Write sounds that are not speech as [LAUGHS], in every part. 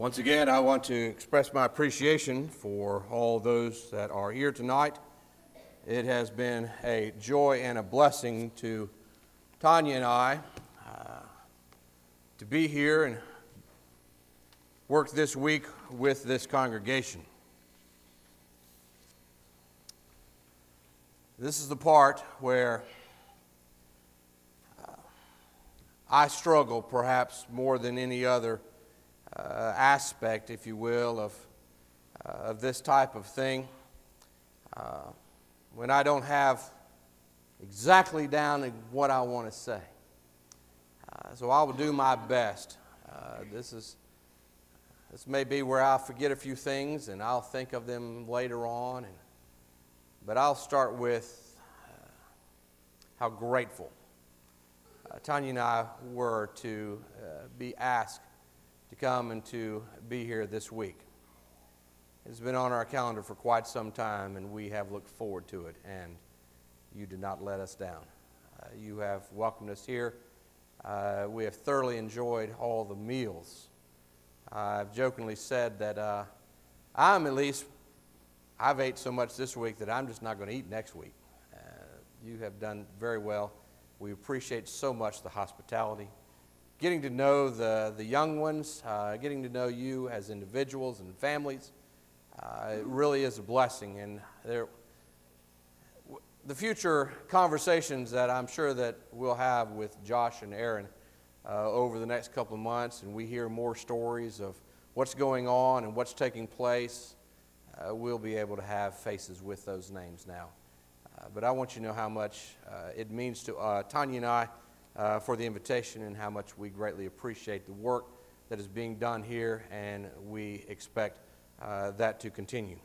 Once again, I want to express my appreciation for all those that are here tonight. It has been a joy and a blessing to Tanya and I uh, to be here and work this week with this congregation. This is the part where uh, I struggle perhaps more than any other uh, aspect, if you will, of, uh, of this type of thing. Uh, when I don't have exactly down what I want to say. Uh, so I will do my best. Uh, this is this may be where I'll forget a few things and I'll think of them later on. And, but I'll start with uh, how grateful Tanya and I were to be asked come and to be here this week. It's been on our calendar for quite some time, and we have looked forward to it, and you did not let us down. Uh, you have welcomed us here. Uh, we have thoroughly enjoyed all the meals. I've jokingly said that uh, I'm at least, I've ate so much this week that I'm just not going to eat next week. Uh, you have done very well. We appreciate so much the hospitality getting to know the, the young ones, uh, getting to know you as individuals and families. Uh, it really is a blessing. And there, the future conversations that I'm sure that we'll have with Josh and Aaron uh, over the next couple of months, and we hear more stories of what's going on and what's taking place, uh, we'll be able to have faces with those names now. Uh, but I want you to know how much uh, it means to Tanya and I uh, for the invitation and how much we greatly appreciate the work that is being done here, and we expect uh, that to continue.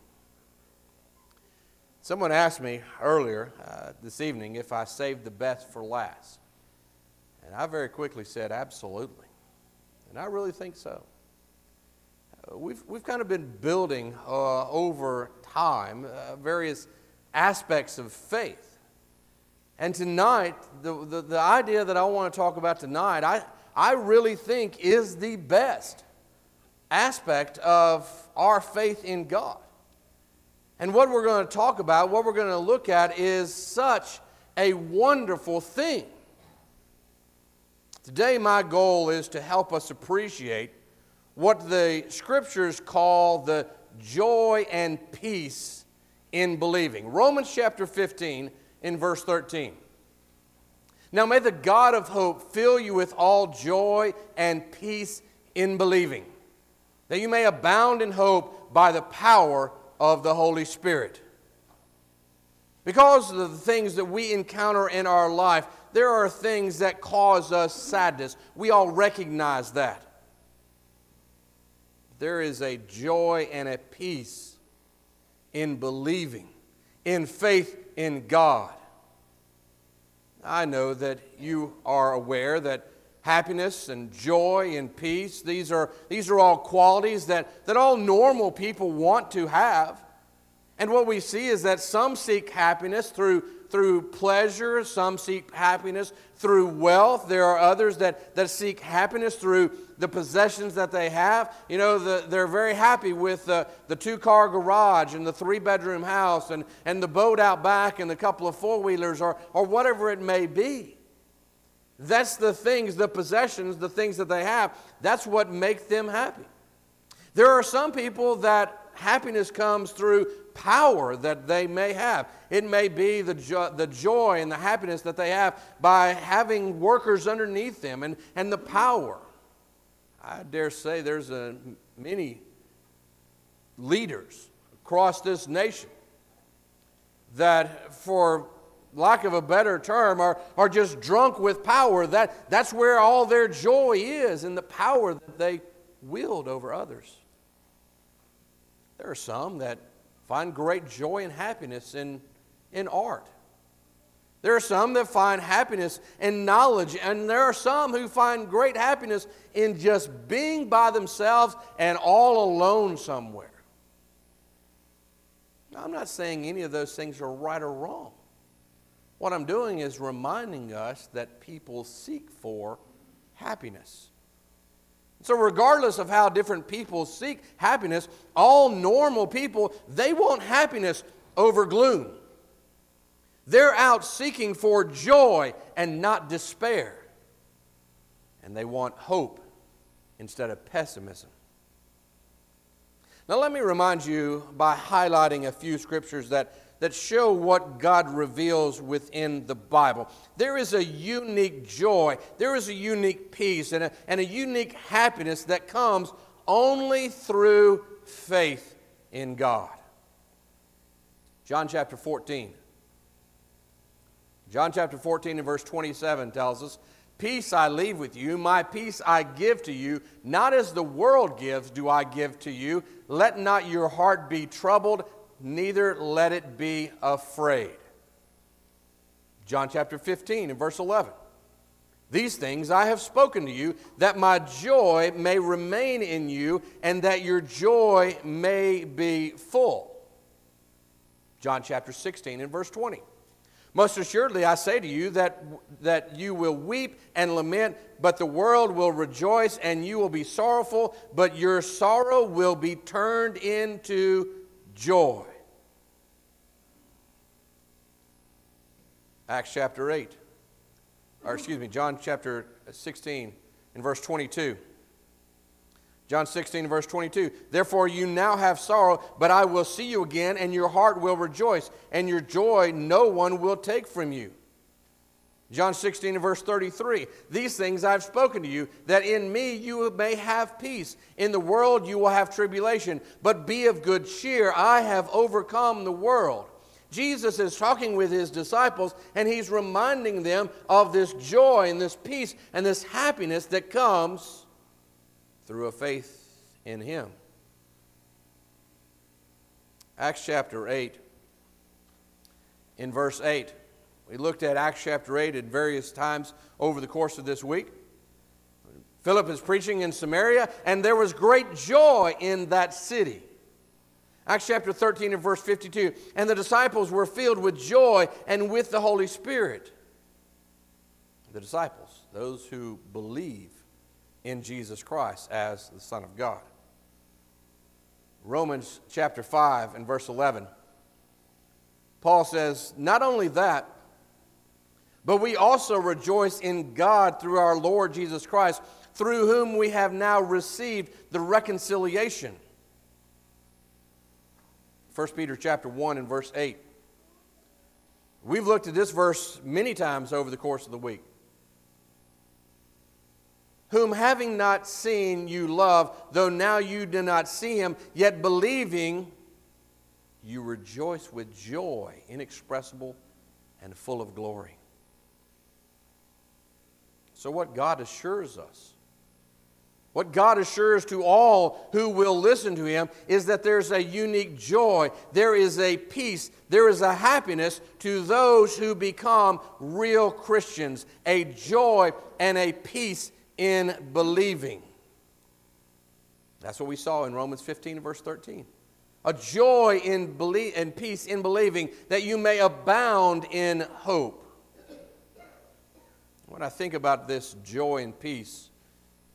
Someone asked me earlier uh, this evening if I saved the best for last. And I very quickly said, absolutely. And I really think so. Uh, we've, we've kind of been building uh, over time uh, various aspects of faith. And tonight, the, the, the, idea that I want to talk about tonight, I, I really think is the best aspect of our faith in God. And what we're going to talk about, what we're going to look at, is such a wonderful thing. Today, my goal is to help us appreciate what the scriptures call the joy and peace in believing. Romans chapter 15 in verse 13. Now may the God of hope fill you with all joy and peace in believing, that you may abound in hope by the power of the Holy Spirit. Because of the things that we encounter in our life, there are things that cause us sadness. We all recognize that. There is a joy and a peace in believing, in faith in God. I know that you are aware that happiness and joy and peace, these are, these are all qualities that, that all normal people want to have. And what we see is that some seek happiness through through pleasure, some seek happiness through wealth. There are others that, that seek happiness through the possessions that they have. You know, the, they're very happy with the, the two car garage and the three bedroom house and, and the boat out back and the couple of four wheelers or, or whatever it may be. That's the things, the possessions, the things that they have. That's what makes them happy. There are some people that happiness comes through power that they may have. It may be the, jo- the joy and the happiness that they have by having workers underneath them and, and the power. I dare say there's a, many leaders across this nation that, for lack of a better term, are, are just drunk with power. That, that's where all their joy is in the power that they wield over others. There are some that find great joy and happiness in, in art. There are some that find happiness in knowledge, and there are some who find great happiness in just being by themselves and all alone somewhere. Now, I'm not saying any of those things are right or wrong. What I'm doing is reminding us that people seek for happiness. So, regardless of how different people seek happiness, all normal people, they want happiness over gloom. They're out seeking for joy and not despair. And they want hope instead of pessimism. Now, let me remind you by highlighting a few scriptures that that show what God reveals within the Bible. There is a unique joy, there is a unique peace, and a, and a unique happiness that comes only through faith in God. John chapter 14. John chapter 14 and verse 27 tells us, Peace I leave with you, my peace I give to you. Not as the world gives, do I give to you. Let not your heart be troubled, neither let it be afraid. John chapter 15 and verse 11. These things I have spoken to you, that my joy may remain in you, and that your joy may be full. John chapter 16 and verse 20. Most assuredly, I say to you that, that you will weep and lament, but the world will rejoice, and you will be sorrowful, but your sorrow will be turned into joy. Acts chapter 8, or excuse me, John chapter 16 and verse 22. John 16, verse 22. Therefore, you now have sorrow, but I will see you again, and your heart will rejoice, and your joy no one will take from you. John 16 verse 33. These things I've spoken to you, that in me you may have peace. In the world you will have tribulation, but be of good cheer. I have overcome the world. Jesus is talking with his disciples and he's reminding them of this joy and this peace and this happiness that comes through a faith in him. Acts chapter 8, in verse 8. We looked at Acts chapter 8 at various times over the course of this week. Philip is preaching in Samaria, and there was great joy in that city. Acts chapter 13 and verse 52. And the disciples were filled with joy and with the Holy Spirit. The disciples, those who believe in Jesus Christ as the Son of God. Romans chapter 5 and verse 11. Paul says, Not only that, but we also rejoice in God through our Lord Jesus Christ, through whom we have now received the reconciliation. 1 Peter chapter 1 and verse 8. We've looked at this verse many times over the course of the week. Whom having not seen you love, though now you do not see him, yet believing you rejoice with joy inexpressible and full of glory. So, what God assures us what God assures to all who will listen to Him is that there's a unique joy, there is a peace, there is a happiness to those who become real Christians, a joy and a peace in believing. That's what we saw in Romans 15, verse 13. A joy in believe, and peace in believing that you may abound in hope. When I think about this joy and peace,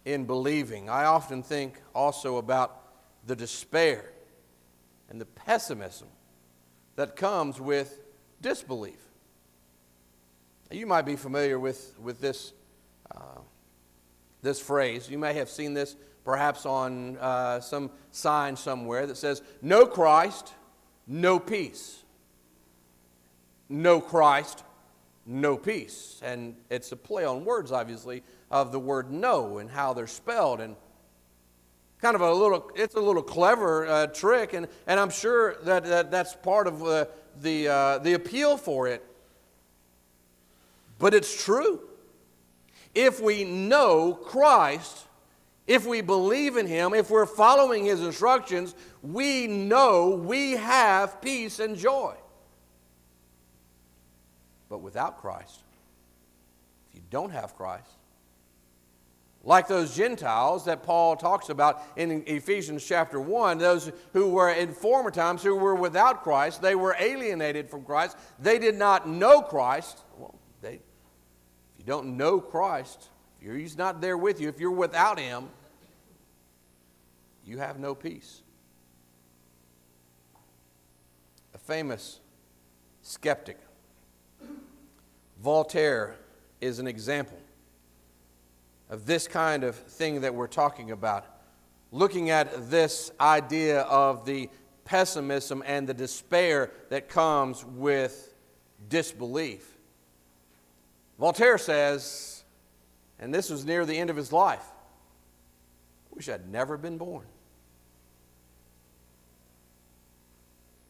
in believing. I often think also about the despair and the pessimism that comes with disbelief. You might be familiar with, with this, uh, this phrase. You may have seen this perhaps on uh, some sign somewhere that says, No Christ, no peace. No Christ, no peace. And it's a play on words, obviously, of the word no and how they're spelled. And kind of a little it's a little clever uh, trick. And, and i'm sure that, that that's part of uh, the, uh, the appeal for it. But it's true. If we know christ if we believe in him if we're following his instructions we know we have peace and joy but without christ if you don't have christ like those Gentiles that Paul talks about in Ephesians chapter 1, those who were in former times who were without Christ, they were alienated from Christ, they did not know Christ. Well, they, if you don't know Christ, if he's not there with you, if you're without him, you have no peace. A famous skeptic, Voltaire, is an example of this kind of thing that we're talking about. Looking at this idea of the pessimism and the despair that comes with disbelief. Voltaire says, and this was near the end of his life, I wish I'd never been born.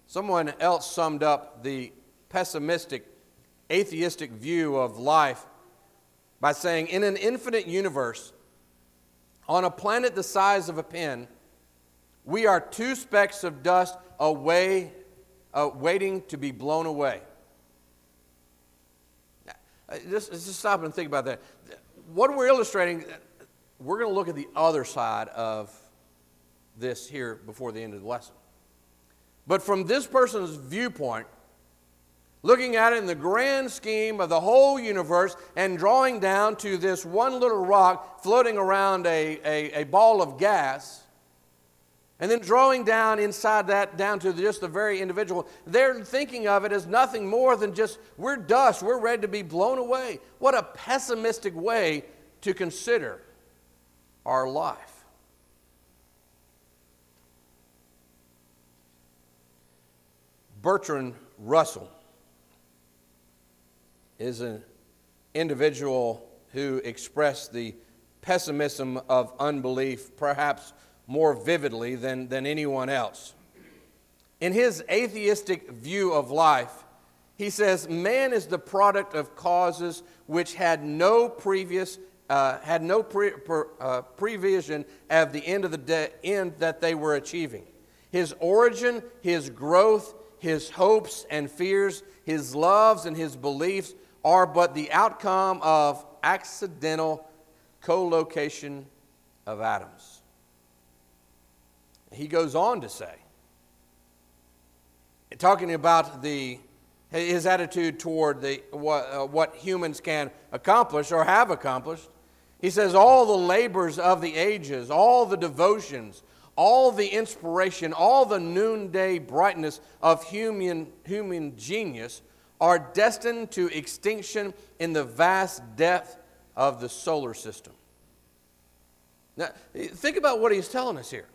Someone else summed up the pessimistic, atheistic view of life by saying, In an infinite universe, on a planet the size of a pin, we are two specks of dust away, uh, waiting to be blown away. Uh, just, just stop and think about that. What we're illustrating, we're going to look at the other side of this here before the end of the lesson. But from this person's viewpoint, looking at it in the grand scheme of the whole universe and drawing down to this one little rock floating around a, a, a ball of gas, and then drawing down inside that down to just the very individual, they're thinking of it as nothing more than just we're dust, we're ready to be blown away. What a pessimistic way to consider our life. Bertrand Russell is an individual who expressed the pessimism of unbelief perhaps more vividly than, than anyone else. In his atheistic view of life, he says man is the product of causes which had no previous uh, had no pre, per, uh, prevision of the end of the de- end that they were achieving. His origin, his growth, his hopes and fears, his loves and his beliefs are but the outcome of accidental co-location of atoms. He goes on to say, talking about the, his attitude toward the, what, uh, what humans can accomplish or have accomplished. He says, All the labors of the ages, all the devotions, all the inspiration, all the noonday brightness of human, human genius are destined to extinction in the vast depth of the solar system. Now, think about what he's telling us here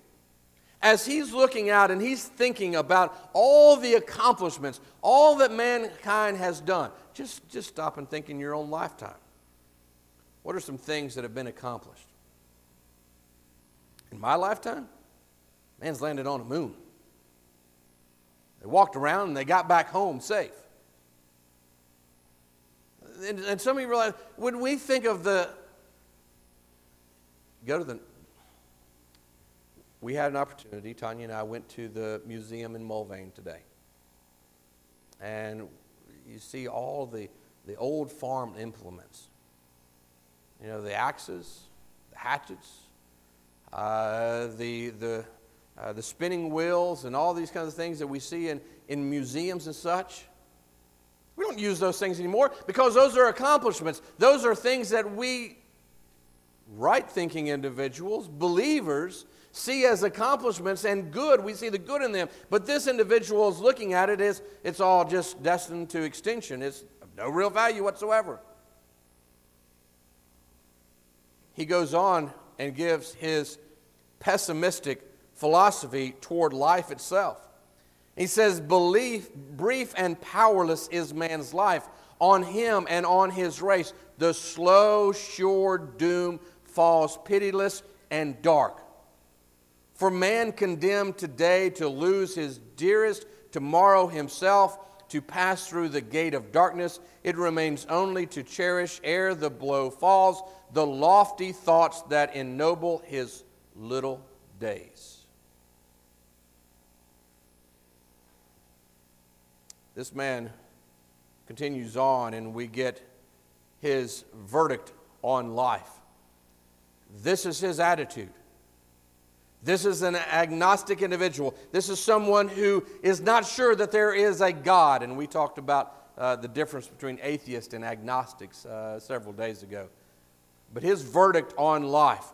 as he's looking out and he's thinking about all the accomplishments, all that mankind has done, just, just stop and think in your own lifetime. What are some things that have been accomplished? In my lifetime, man's landed on the moon. They walked around and they got back home safe. And, and some of you realize, when we think of the, go to the we had an opportunity, Tanya and I went to the museum in Mulvane today. And you see all the, the old farm implements. You know, the axes, the hatchets, uh, the, the, uh, the spinning wheels, and all these kinds of things that we see in, in museums and such. We don't use those things anymore because those are accomplishments. Those are things that we, right thinking individuals, believers, see as accomplishments and good. We see the good in them. But this individual is looking at it as it's all just destined to extinction. It's of no real value whatsoever. He goes on and gives his pessimistic philosophy toward life itself. He says, Belief, brief and powerless is man's life. On him and on his race, the slow, sure doom falls pitiless and dark. For man condemned today to lose his dearest, tomorrow himself, to pass through the gate of darkness, it remains only to cherish ere the blow falls the lofty thoughts that ennoble his little days. This man continues on, and we get his verdict on life. This is his attitude. This is an agnostic individual. This is someone who is not sure that there is a God. And we talked about uh, the difference between atheists and agnostics uh, several days ago. But his verdict on life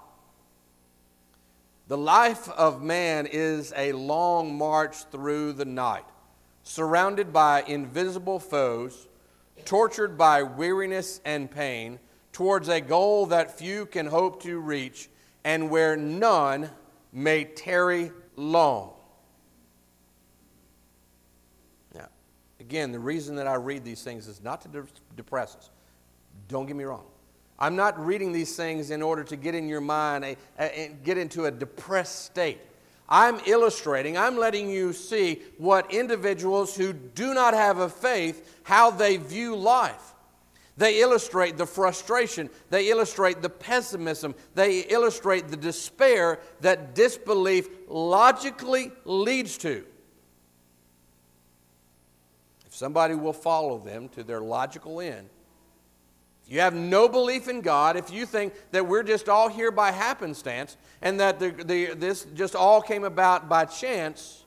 The life of man is a long march through the night, surrounded by invisible foes, tortured by weariness and pain, towards a goal that few can hope to reach, and where none may tarry long. Now, again, the reason that I read these things is not to de- depress us. Don't get me wrong. I'm not reading these things in order to get in your mind, a, a, get into a depressed state. I'm illustrating, I'm letting you see what individuals who do not have a faith, how they view life. They illustrate the frustration, they illustrate the pessimism, they illustrate the despair that disbelief logically leads to. If somebody will follow them to their logical end, you have no belief in God, if you think that we're just all here by happenstance and that the, the, this just all came about by chance,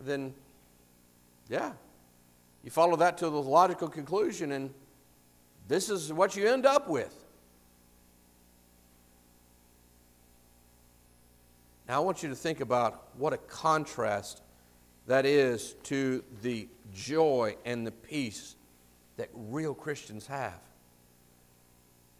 then yeah, you follow that to the logical conclusion, and this is what you end up with. Now, I want you to think about what a contrast that is to the joy and the peace that real Christians have.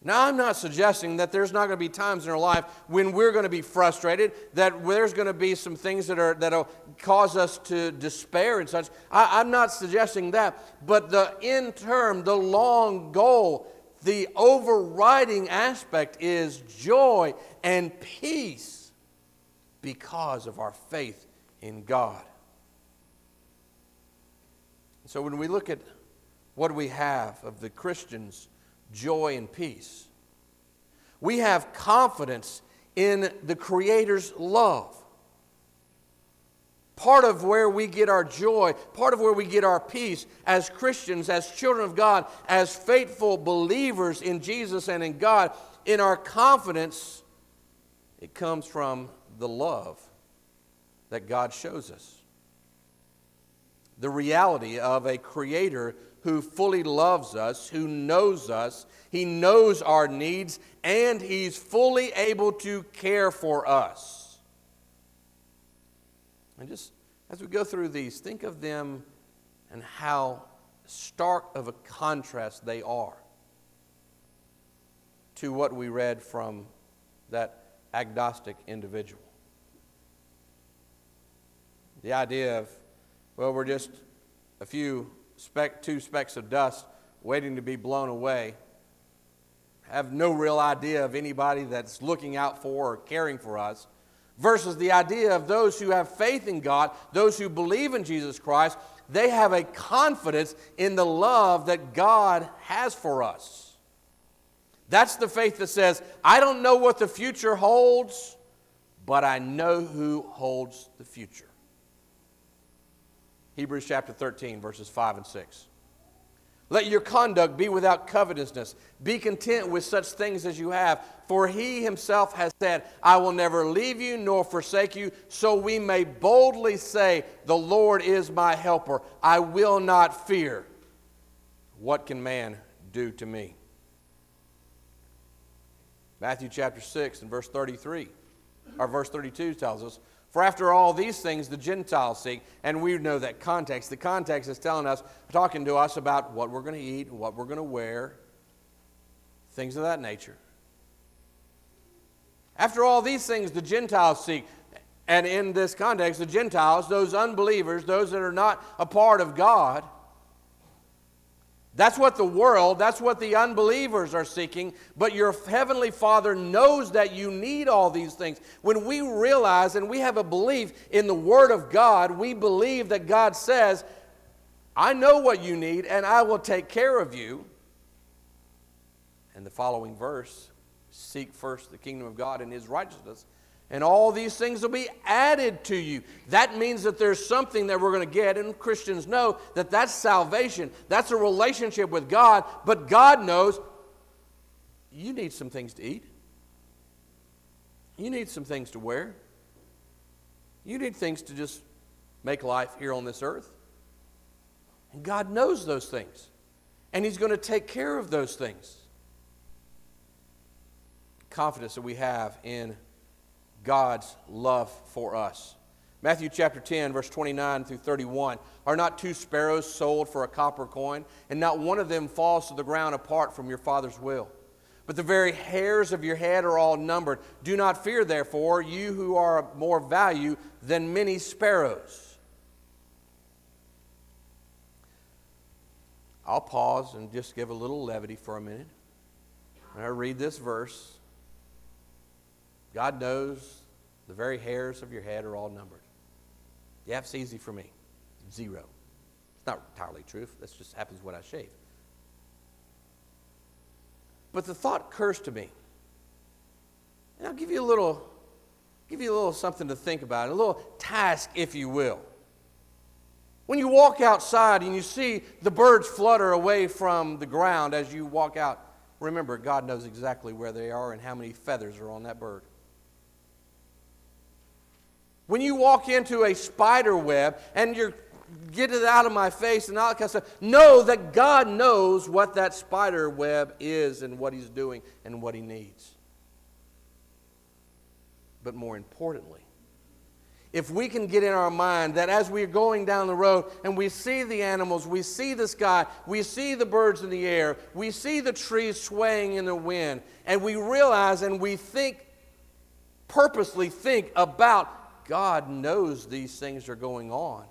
Now, I'm not suggesting that there's not going to be times in our life when we're going to be frustrated, that there's going to be some things that are, that'll cause us to despair and such. I, I'm not suggesting that. But the end term, the long goal, the overriding aspect is joy and peace because of our faith in God. So when we look at what do we have of the Christians' joy and peace? We have confidence in the Creator's love. Part of where we get our joy, part of where we get our peace as Christians, as children of God, as faithful believers in Jesus and in God, in our confidence, it comes from the love that God shows us. The reality of a Creator who fully loves us, who knows us, He knows our needs, and He's fully able to care for us. And just as we go through these, think of them and how stark of a contrast they are to what we read from that agnostic individual. The idea of, well, we're just a few speck, two specks of dust waiting to be blown away, have no real idea of anybody that's looking out for or caring for us, versus the idea of those who have faith in God, those who believe in Jesus Christ, they have a confidence in the love that God has for us. That's the faith that says, I don't know what the future holds, but I know who holds the future. Hebrews chapter 13, verses 5 and 6. Let your conduct be without covetousness. Be content with such things as you have. For he himself has said, I will never leave you nor forsake you. So we may boldly say, The Lord is my helper. I will not fear. What can man do to me? Matthew chapter 6 and verse 33, or verse 32 tells us, for after all these things the Gentiles seek, and we know that context. The context is telling us, talking to us about what we're going to eat, what we're going to wear, things of that nature. After all these things the Gentiles seek, and in this context, the Gentiles, those unbelievers, those that are not a part of God, that's what the world, that's what the unbelievers are seeking, but your heavenly Father knows that you need all these things. When we realize and we have a belief in the Word of God, we believe that God says, I know what you need and I will take care of you. And the following verse seek first the kingdom of God and His righteousness, and all these things will be added to you. That means that there's something that we're going to get, and Christians know that that's salvation. That's a relationship with God, but God knows you need some things to eat. You need some things to wear. You need things to just make life here on this earth. And God knows those things. And He's going to take care of those things. Confidence that we have in God's love for us. Matthew chapter 10, verse 29 through 31. Are not two sparrows sold for a copper coin, and not one of them falls to the ground apart from your Father's will? But the very hairs of your head are all numbered. Do not fear, therefore, you who are of more value than many sparrows. I'll pause and just give a little levity for a minute. When I read this verse, God knows the very hairs of your head are all numbered. Yeah, it's easy for me. Zero. It's not entirely true. That just happens when I shave. But the thought occurs to me, and I'll give you a little, give you a little something to think about, a little task, if you will. When you walk outside and you see the birds flutter away from the ground as you walk out, remember, God knows exactly where they are and how many feathers are on that bird. When you walk into a spider web and you're get it out of my face and all that kind of stuff. Know that God knows what that spider web is and what He's doing and what He needs. But more importantly, if we can get in our mind that as we're going down the road and we see the animals, we see the sky, we see the birds in the air, we see the trees swaying in the wind, and we realize and we think, purposely think about God knows these things are going on,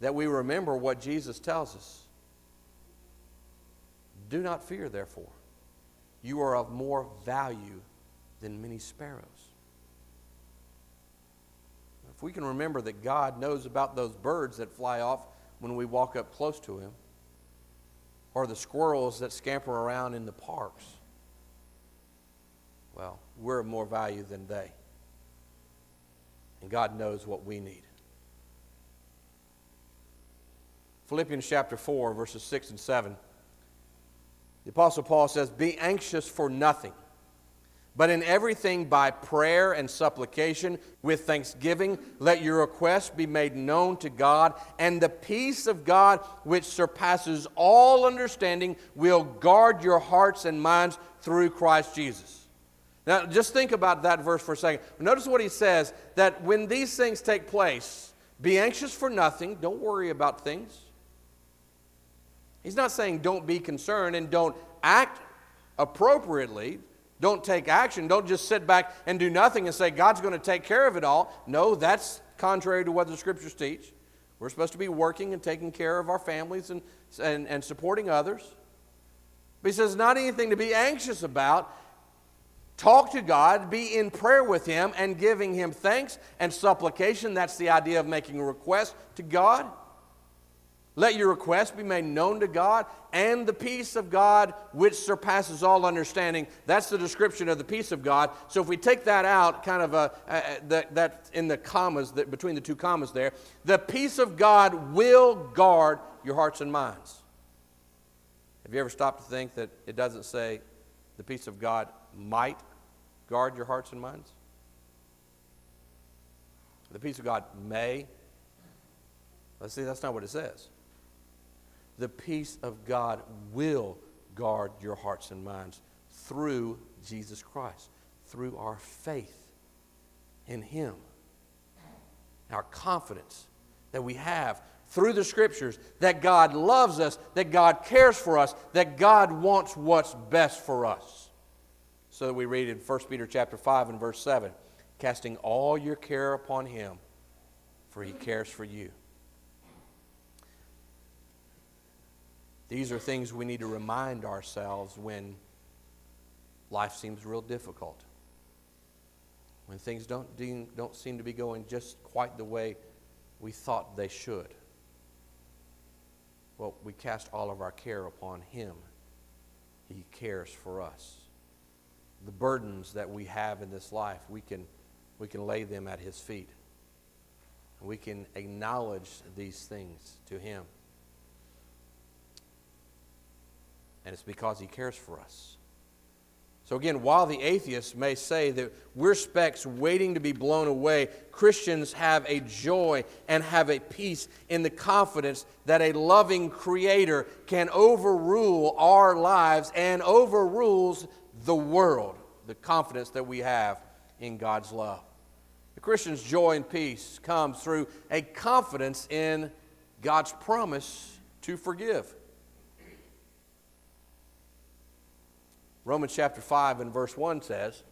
that we remember what Jesus tells us. Do not fear, therefore. You are of more value than many sparrows. If we can remember that God knows about those birds that fly off when we walk up close to Him, or the squirrels that scamper around in the parks, well, we're of more value than they. And God knows what we need. Philippians chapter 4, verses 6 and 7. The Apostle Paul says, Be anxious for nothing, but in everything by prayer and supplication with thanksgiving, let your requests be made known to God, and the peace of God, which surpasses all understanding, will guard your hearts and minds through Christ Jesus. Now, just think about that verse for a second. Notice what he says that when these things take place, be anxious for nothing, don't worry about things. He's not saying don't be concerned and don't act appropriately. Don't take action. Don't just sit back and do nothing and say God's going to take care of it all. No, that's contrary to what the scriptures teach. We're supposed to be working and taking care of our families and, and, and supporting others. But he says, not anything to be anxious about. Talk to God, be in prayer with Him, and giving Him thanks and supplication. That's the idea of making a request to God. Let your request be made known to God, and the peace of God, which surpasses all understanding. That's the description of the peace of God. So if we take that out, kind of a, a, that, that in the commas, that, between the two commas there, the peace of God will guard your hearts and minds. Have you ever stopped to think that it doesn't say the peace of God might guard your hearts and minds? The peace of God may. Let's see, that's not what it says. The peace of God will guard your hearts and minds through Jesus Christ, through our faith in Him. Our confidence that we have through the scriptures that God loves us, that God cares for us, that God wants what's best for us. So we read in 1 Peter chapter 5 and verse 7, casting all your care upon him, for he cares for you. These are things we need to remind ourselves when life seems real difficult. When things don't, don't seem to be going just quite the way we thought they should. Well, we cast all of our care upon Him. He cares for us the burdens that we have in this life, we can, we can lay them at His feet. We can acknowledge these things to Him. And it's because He cares for us. So, again, while the atheists may say that we're specks waiting to be blown away, Christians have a joy and have a peace in the confidence that a loving Creator can overrule our lives and overrules the world, the confidence that we have in God's love. The Christian's joy and peace comes through a confidence in God's promise to forgive. Romans chapter 5 and verse 1 says,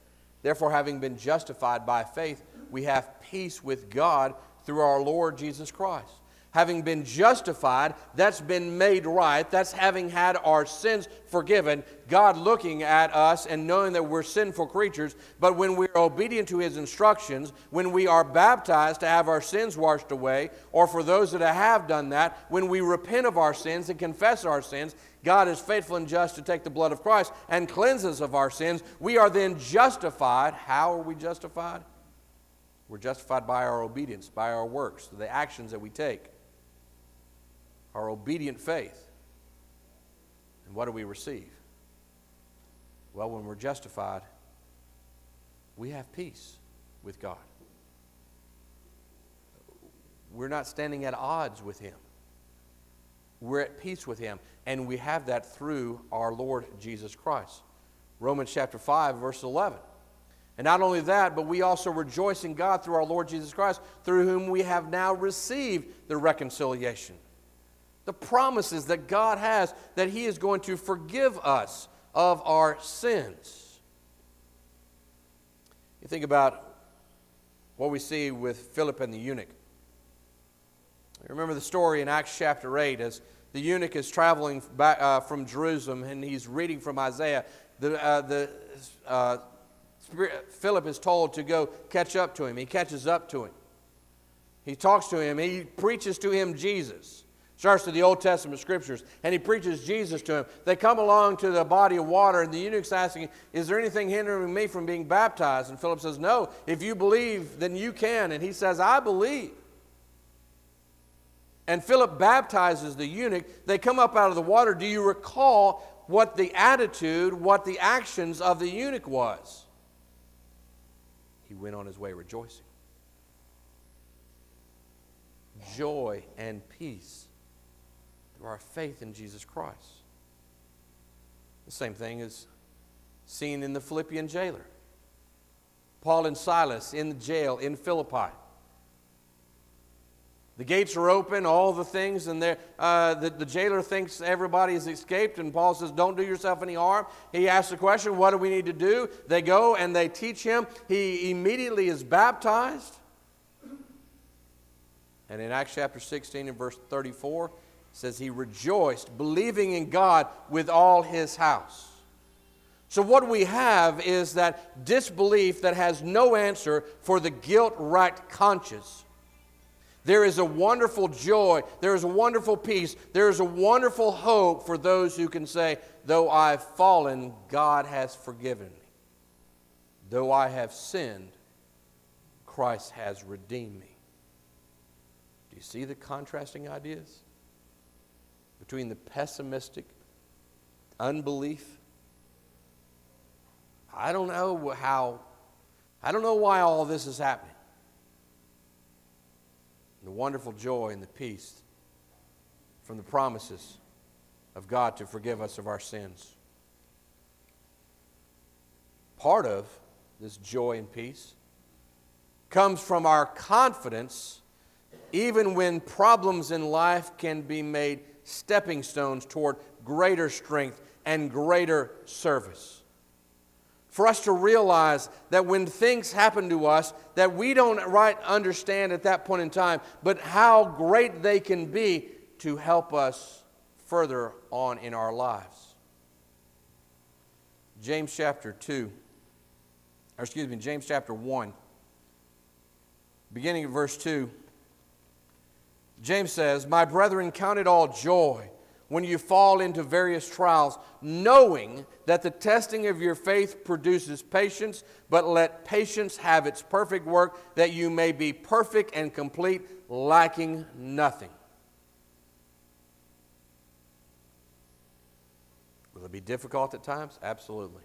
Therefore, having been justified by faith, we have peace with God through our Lord Jesus Christ having been justified, that's been made right, that's having had our sins forgiven, God looking at us and knowing that we're sinful creatures. But when we're obedient to His instructions, when we are baptized to have our sins washed away, or for those that have done that, when we repent of our sins and confess our sins, God is faithful and just to take the blood of Christ and cleanse us of our sins. We are then justified. How are we justified? We're justified by our obedience, by our works, the actions that we take our obedient faith. And what do we receive? Well, when we're justified, we have peace with God. We're not standing at odds with Him. We're at peace with Him. And we have that through our Lord Jesus Christ. Romans chapter 5, verse 11. And not only that, but we also rejoice in God through our Lord Jesus Christ, through whom we have now received the reconciliation the promises that God has that He is going to forgive us of our sins. You think about what we see with Philip and the eunuch. Remember the story in Acts chapter 8 as the eunuch is traveling back uh, from Jerusalem and he's reading from Isaiah. The, uh, the, uh, Philip is told to go catch up to him. He catches up to him. He talks to him. He preaches to him Jesus starts to the Old Testament scriptures, and he preaches Jesus to him. They come along to the body of water, and the eunuch's asking, Is there anything hindering me from being baptized? And Philip says, No. If you believe, then you can. And he says, I believe. And Philip baptizes the eunuch. They come up out of the water. Do you recall what the attitude, what the actions of the eunuch was? He went on his way rejoicing. Joy and peace through our faith in Jesus Christ. The same thing is seen in the Philippian jailer. Paul and Silas in the jail in Philippi. The gates are open, all the things, and uh, the, the jailer thinks everybody has escaped, and Paul says, Don't do yourself any harm. He asks the question, What do we need to do? They go and they teach him. He immediately is baptized. And in Acts chapter 16 and verse 34, says he rejoiced, believing in God with all his house. So, what we have is that disbelief that has no answer for the guilt racked conscience. There is a wonderful joy, there is a wonderful peace, there is a wonderful hope for those who can say, Though I've fallen, God has forgiven me. Though I have sinned, Christ has redeemed me. Do you see the contrasting ideas? Between the pessimistic, unbelief. I don't know how, I don't know why all this is happening. The wonderful joy and the peace from the promises of God to forgive us of our sins. Part of this joy and peace comes from our confidence, even when problems in life can be made stepping stones toward greater strength and greater service. For us to realize that when things happen to us that we don't right understand at that point in time, but how great they can be to help us further on in our lives. James chapter 2, or excuse me, James chapter 1, beginning of verse 2. James says, My brethren, count it all joy when you fall into various trials, knowing that the testing of your faith produces patience, but let patience have its perfect work, that you may be perfect and complete, lacking nothing. Will it be difficult at times? Absolutely.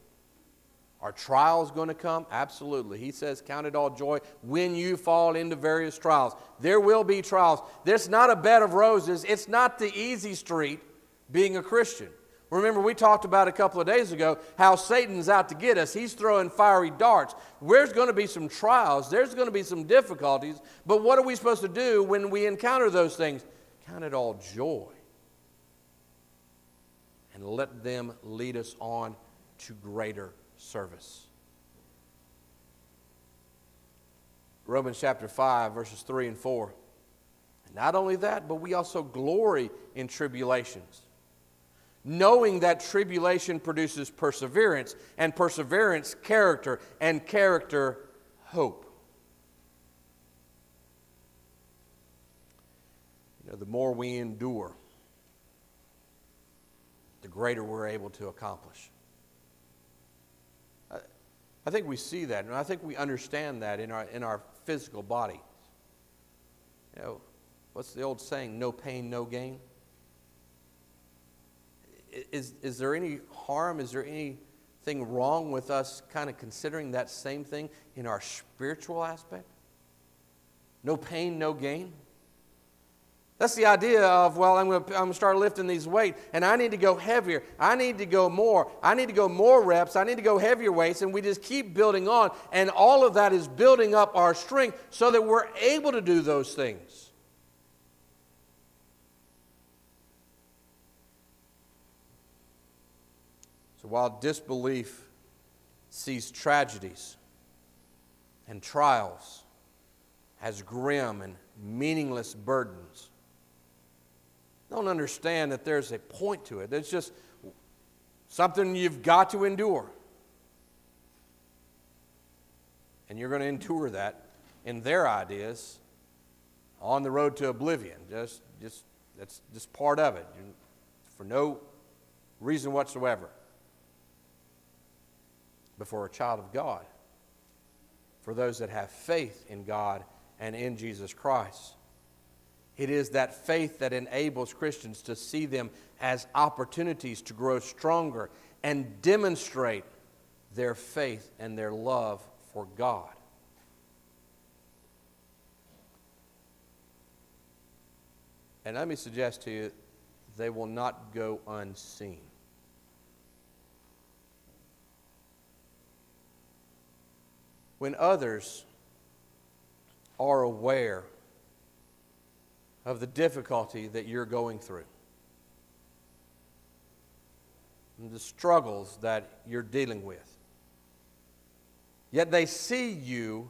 Are trials going to come? Absolutely. He says, Count it all joy when you fall into various trials. There will be trials. There's not a bed of roses, it's not the easy street being a Christian. Remember, we talked about a couple of days ago how Satan's out to get us. He's throwing fiery darts. There's going to be some trials, there's going to be some difficulties, but what are we supposed to do when we encounter those things? Count it all joy and let them lead us on to greater service. Romans chapter 5, verses 3 and 4. Not only that, but we also glory in tribulations, knowing that tribulation produces perseverance, and perseverance, character, and character, hope. You know, the more we endure, the greater we're able to accomplish. I think we see that, and I think we understand that in our, in our physical body. You know, what's the old saying? No pain, no gain. Is, is there any harm? Is there anything wrong with us kind of considering that same thing in our spiritual aspect? No pain, no gain? That's the idea of, well, I'm going, to, I'm to start lifting these weights, and I need to go heavier. I need to go more. I need to go more reps. I need to go heavier weights, and we just keep building on. And all of that is building up our strength so that we're able to do those things. So while disbelief sees tragedies and trials as grim and meaningless burdens, don't understand that there's a point to it. It's just something you've got to endure. And you're going to endure that in their ideas on the road to oblivion. Just, just, that's just part of it for no reason whatsoever. But for a child of God, for those that have faith in God and in Jesus Christ, it is that faith that enables Christians to see them as opportunities to grow stronger and demonstrate their faith and their love for God. And let me suggest to you, they will not go unseen. When others are aware of the difficulty that you're going through, and the struggles that you're dealing with. Yet they see you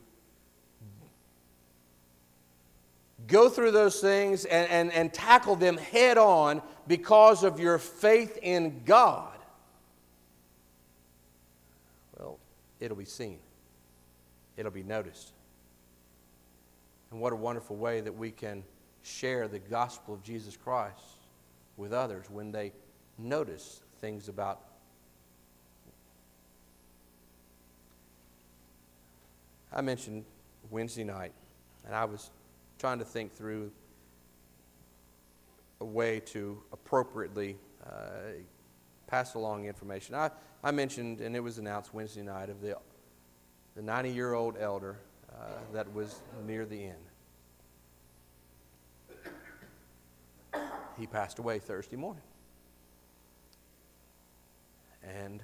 go through those things and, and, and tackle them head on because of your faith in God. Well, it'll be seen, it'll be noticed. And what a wonderful way that we can share the gospel of Jesus Christ with others when they notice things about I mentioned Wednesday night, and I was trying to think through a way to appropriately uh, pass along information. I, I mentioned, and it was announced Wednesday night, of the, the 90 year old elder uh, that was near the end. He passed away Thursday morning. And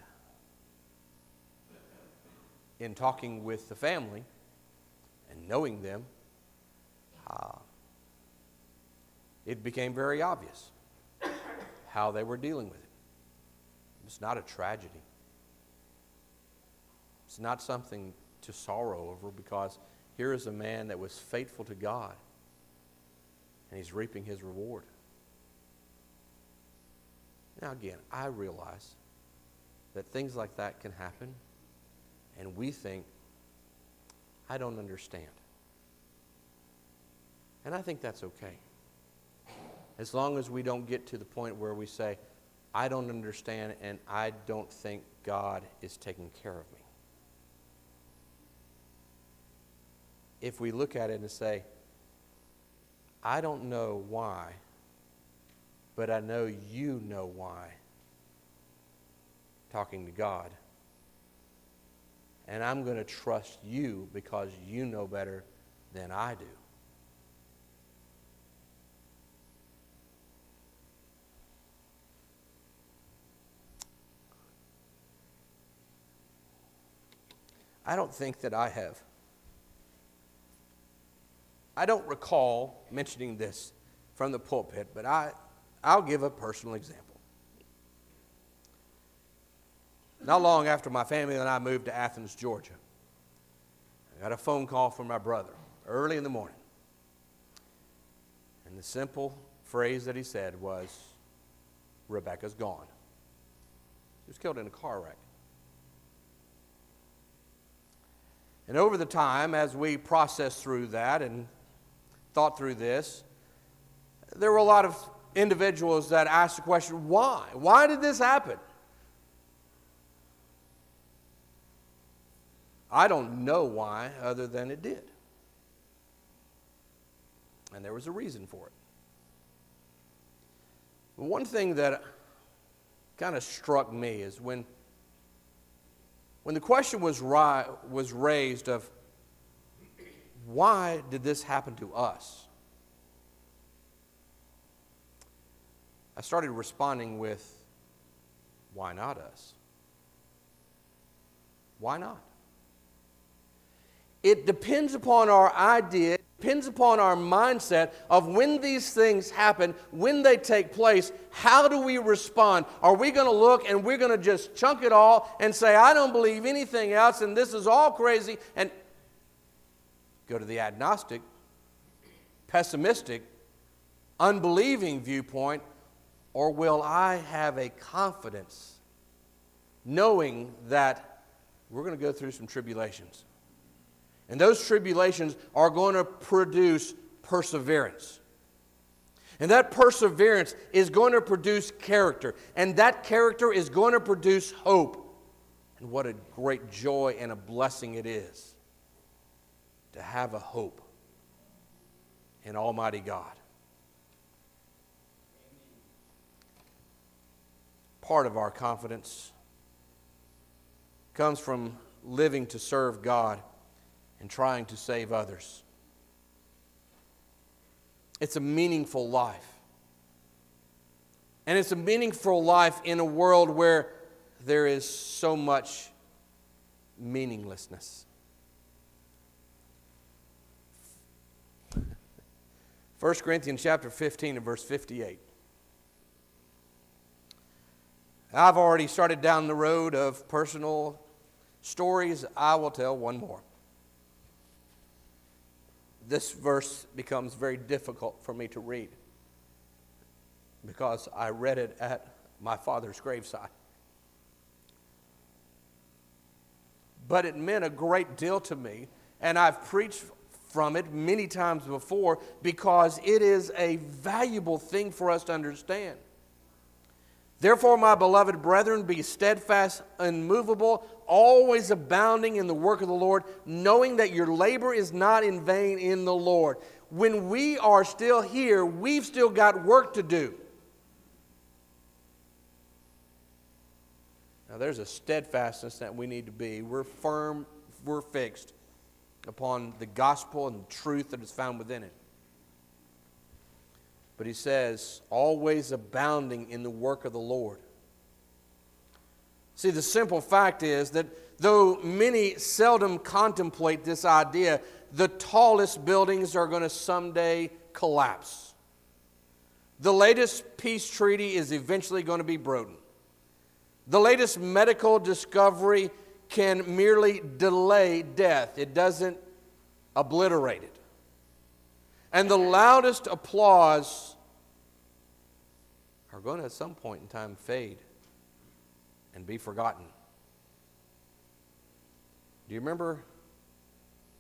in talking with the family and knowing them, uh, it became very obvious how they were dealing with it. It's not a tragedy. It's not something to sorrow over because here is a man that was faithful to God and he's reaping his reward. Now, again, I realize that things like that can happen, and we think, I don't understand. And I think that's okay. As long as we don't get to the point where we say, I don't understand and I don't think God is taking care of me. If we look at it and say, I don't know why but I know you know why. Talking to God. And I'm going to trust you because you know better than I do. I don't think that I have. I don't recall mentioning this from the pulpit, but I, I'll give a personal example. Not long after my family and I moved to Athens, Georgia, I got a phone call from my brother early in the morning. And the simple phrase that he said was, Rebecca's gone. She was killed in a car wreck. And over the time, as we processed through that and thought through this, there were a lot of individuals that asked the question, why? Why did this happen? I don't know why, other than it did. And there was a reason for it. One thing that kind of struck me is when, when the question was, ri- was raised of why did this happen to us? I started responding with, why not us? Why not? It depends upon our idea, it depends upon our mindset of when these things happen, when they take place, how do we respond? Are we going to look and we're going to just chunk it all and say, I don't believe anything else and this is all crazy and go to the agnostic, pessimistic, unbelieving viewpoint, or will I have a confidence knowing that we're going to go through some tribulations? And those tribulations are going to produce perseverance. And that perseverance is going to produce character. And that character is going to produce hope. And what a great joy and a blessing it is to have a hope in Almighty God. Part of our confidence comes from living to serve God and trying to save others. It's a meaningful life. And it's a meaningful life in a world where there is so much meaninglessness. [LAUGHS] 1 Corinthians chapter 15 and verse 58. I've already started down the road of personal stories. I will tell one more this verse becomes very difficult for me to read because I read it at my father's graveside. But it meant a great deal to me, and I've preached from it many times before because it is a valuable thing for us to understand. Therefore, my beloved brethren, be steadfast, unmovable, always abounding in the work of the Lord, knowing that your labor is not in vain in the Lord. When we are still here, we've still got work to do. Now, there's a steadfastness that we need to be. We're firm, we're fixed upon the gospel and the truth that is found within it. But he says, always abounding in the work of the Lord. See, the simple fact is that though many seldom contemplate this idea, the tallest buildings are going to someday collapse. The latest peace treaty is eventually going to be broken. The latest medical discovery can merely delay death, it doesn't obliterate it and the loudest applause are going to at some point in time fade and be forgotten. Do you remember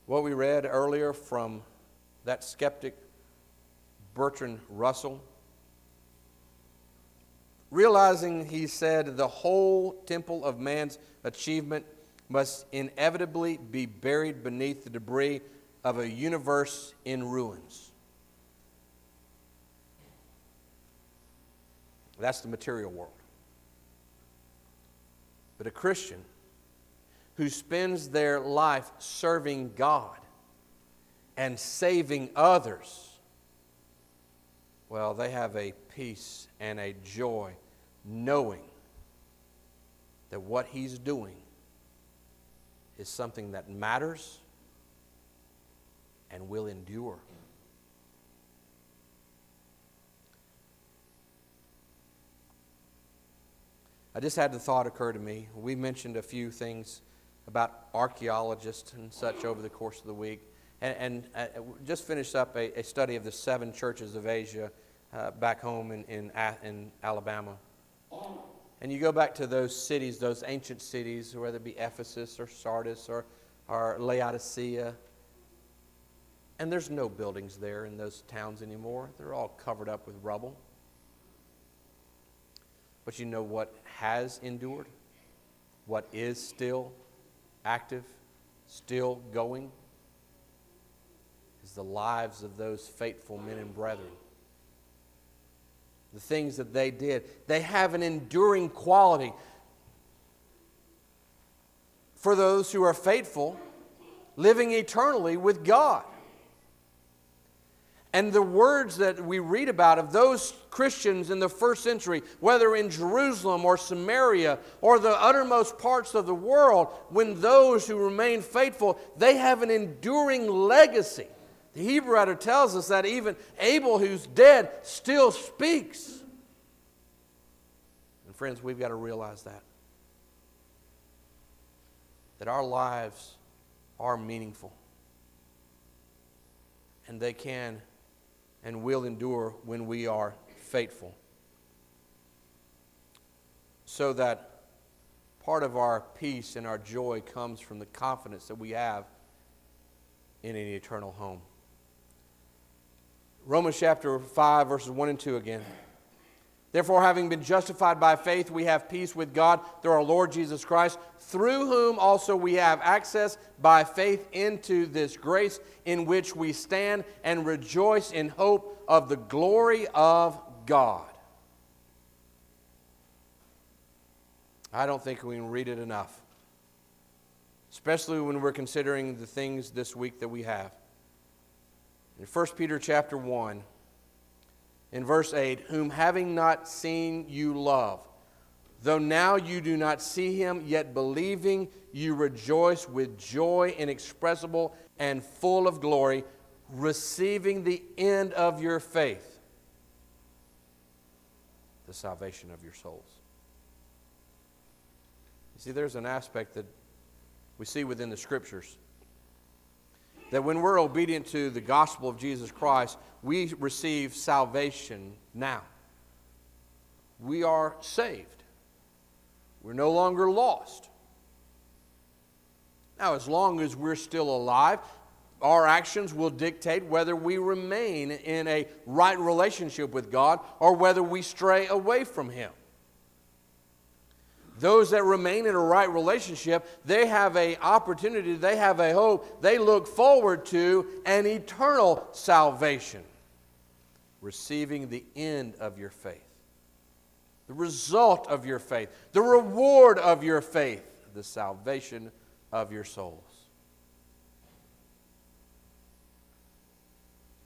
what we read earlier from that skeptic Bertrand Russell? Realizing, he said, the whole temple of man's achievement must inevitably be buried beneath the debris of a universe in ruins. That's the material world. But a Christian who spends their life serving God and saving others, well, they have a peace and a joy knowing that what he's doing is something that matters and will endure. I just had the thought occur to me. We mentioned a few things about archaeologists and such over the course of the week, and, and uh, just finished up a, a, study of the seven churches of Asia uh, back home in, in, in Alabama. And you go back to those cities, those ancient cities, whether it be Ephesus or Sardis or, or Laodicea, and there's no buildings there in those towns anymore. They're all covered up with rubble. But you know what has endured? What is still active, still going? Is the lives of those faithful men and brethren. The things that they did, they have an enduring quality. For those who are faithful, living eternally with God. And the words that we read about of those Christians in the first century, whether in Jerusalem or Samaria or the uttermost parts of the world, when those who remain faithful, they have an enduring legacy. The Hebrew writer tells us that even Abel, who's dead, still speaks. And friends, we've got to realize that. That our lives are meaningful. And they can and will endure when we are faithful. So that part of our peace and our joy comes from the confidence that we have in an eternal home. Romans chapter 5, verses 1 and 2 again. Therefore, having been justified by faith, we have peace with God through our Lord Jesus Christ, through whom also we have access by faith into this grace in which we stand and rejoice in hope of the glory of God. I don't think we can read it enough, especially when we're considering the things this week that we have. In 1 Peter chapter 1, in verse 8, whom having not seen you love. Though now you do not see him, yet believing you rejoice with joy inexpressible and full of glory, receiving the end of your faith, the salvation of your souls. You see, there's an aspect that we see within the scriptures that when we're obedient to the gospel of Jesus Christ, we receive salvation now. We are saved. We're no longer lost. Now, as long as we're still alive, our actions will dictate whether we remain in a right relationship with God or whether we stray away from Him. Those that remain in a right relationship, they have an opportunity, they have a hope, they look forward to an eternal salvation, receiving the end of your faith, the result of your faith, the reward of your faith, the salvation of your souls.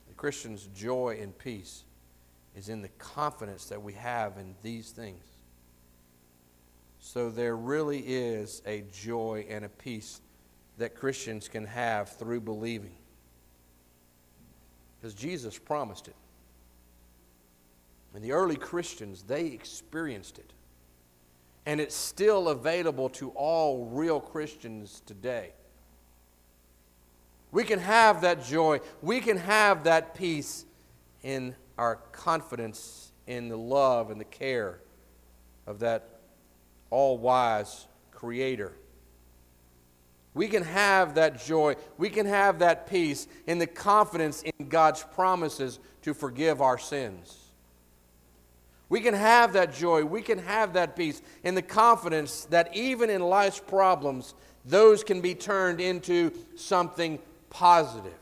The Christian's joy and peace is in the confidence that we have in these things. So there really is a joy and a peace that Christians can have through believing. Because Jesus promised it. And the early Christians, they experienced it. And it's still available to all real Christians today. We can have that joy, we can have that peace in our confidence in the love and the care of that all wise Creator. We can have that joy, we can have that peace in the confidence in God's promises to forgive our sins. We can have that joy, we can have that peace in the confidence that even in life's problems, those can be turned into something positive.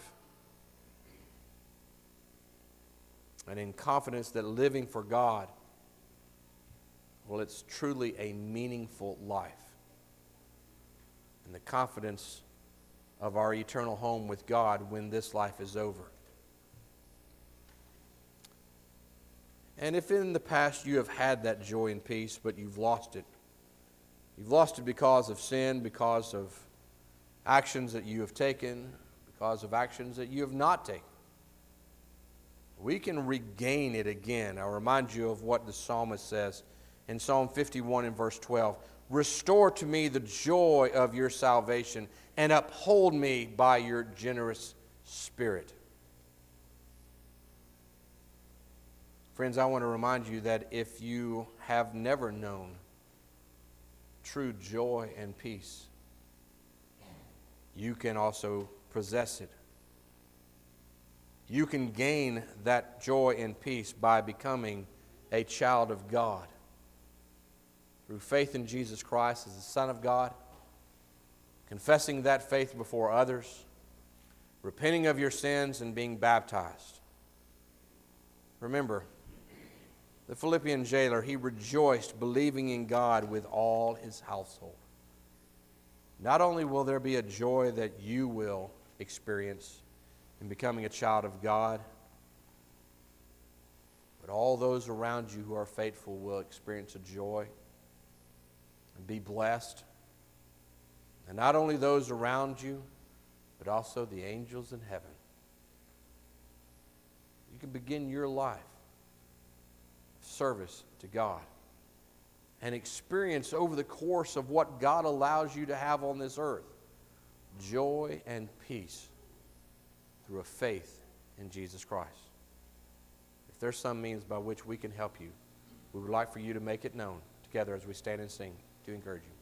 And in confidence that living for God well, it's truly a meaningful life. And the confidence of our eternal home with God when this life is over. And if in the past you have had that joy and peace, but you've lost it, you've lost it because of sin, because of actions that you have taken, because of actions that you have not taken. We can regain it again. I'll remind you of what the psalmist says in Psalm 51 and verse 12 Restore to me the joy of your salvation and uphold me by your generous spirit. Friends, I want to remind you that if you have never known true joy and peace, you can also possess it. You can gain that joy and peace by becoming a child of God. Through faith in Jesus Christ as the Son of God, confessing that faith before others, repenting of your sins, and being baptized. Remember, the Philippian jailer, he rejoiced, believing in God with all his household. Not only will there be a joy that you will experience in becoming a child of God, but all those around you who are faithful will experience a joy and be blessed. And not only those around you, but also the angels in heaven. You can begin your life service to God and experience over the course of what God allows you to have on this earth joy and peace through a faith in Jesus Christ. If there's some means by which we can help you, we would like for you to make it known together as we stand and sing to encourage you.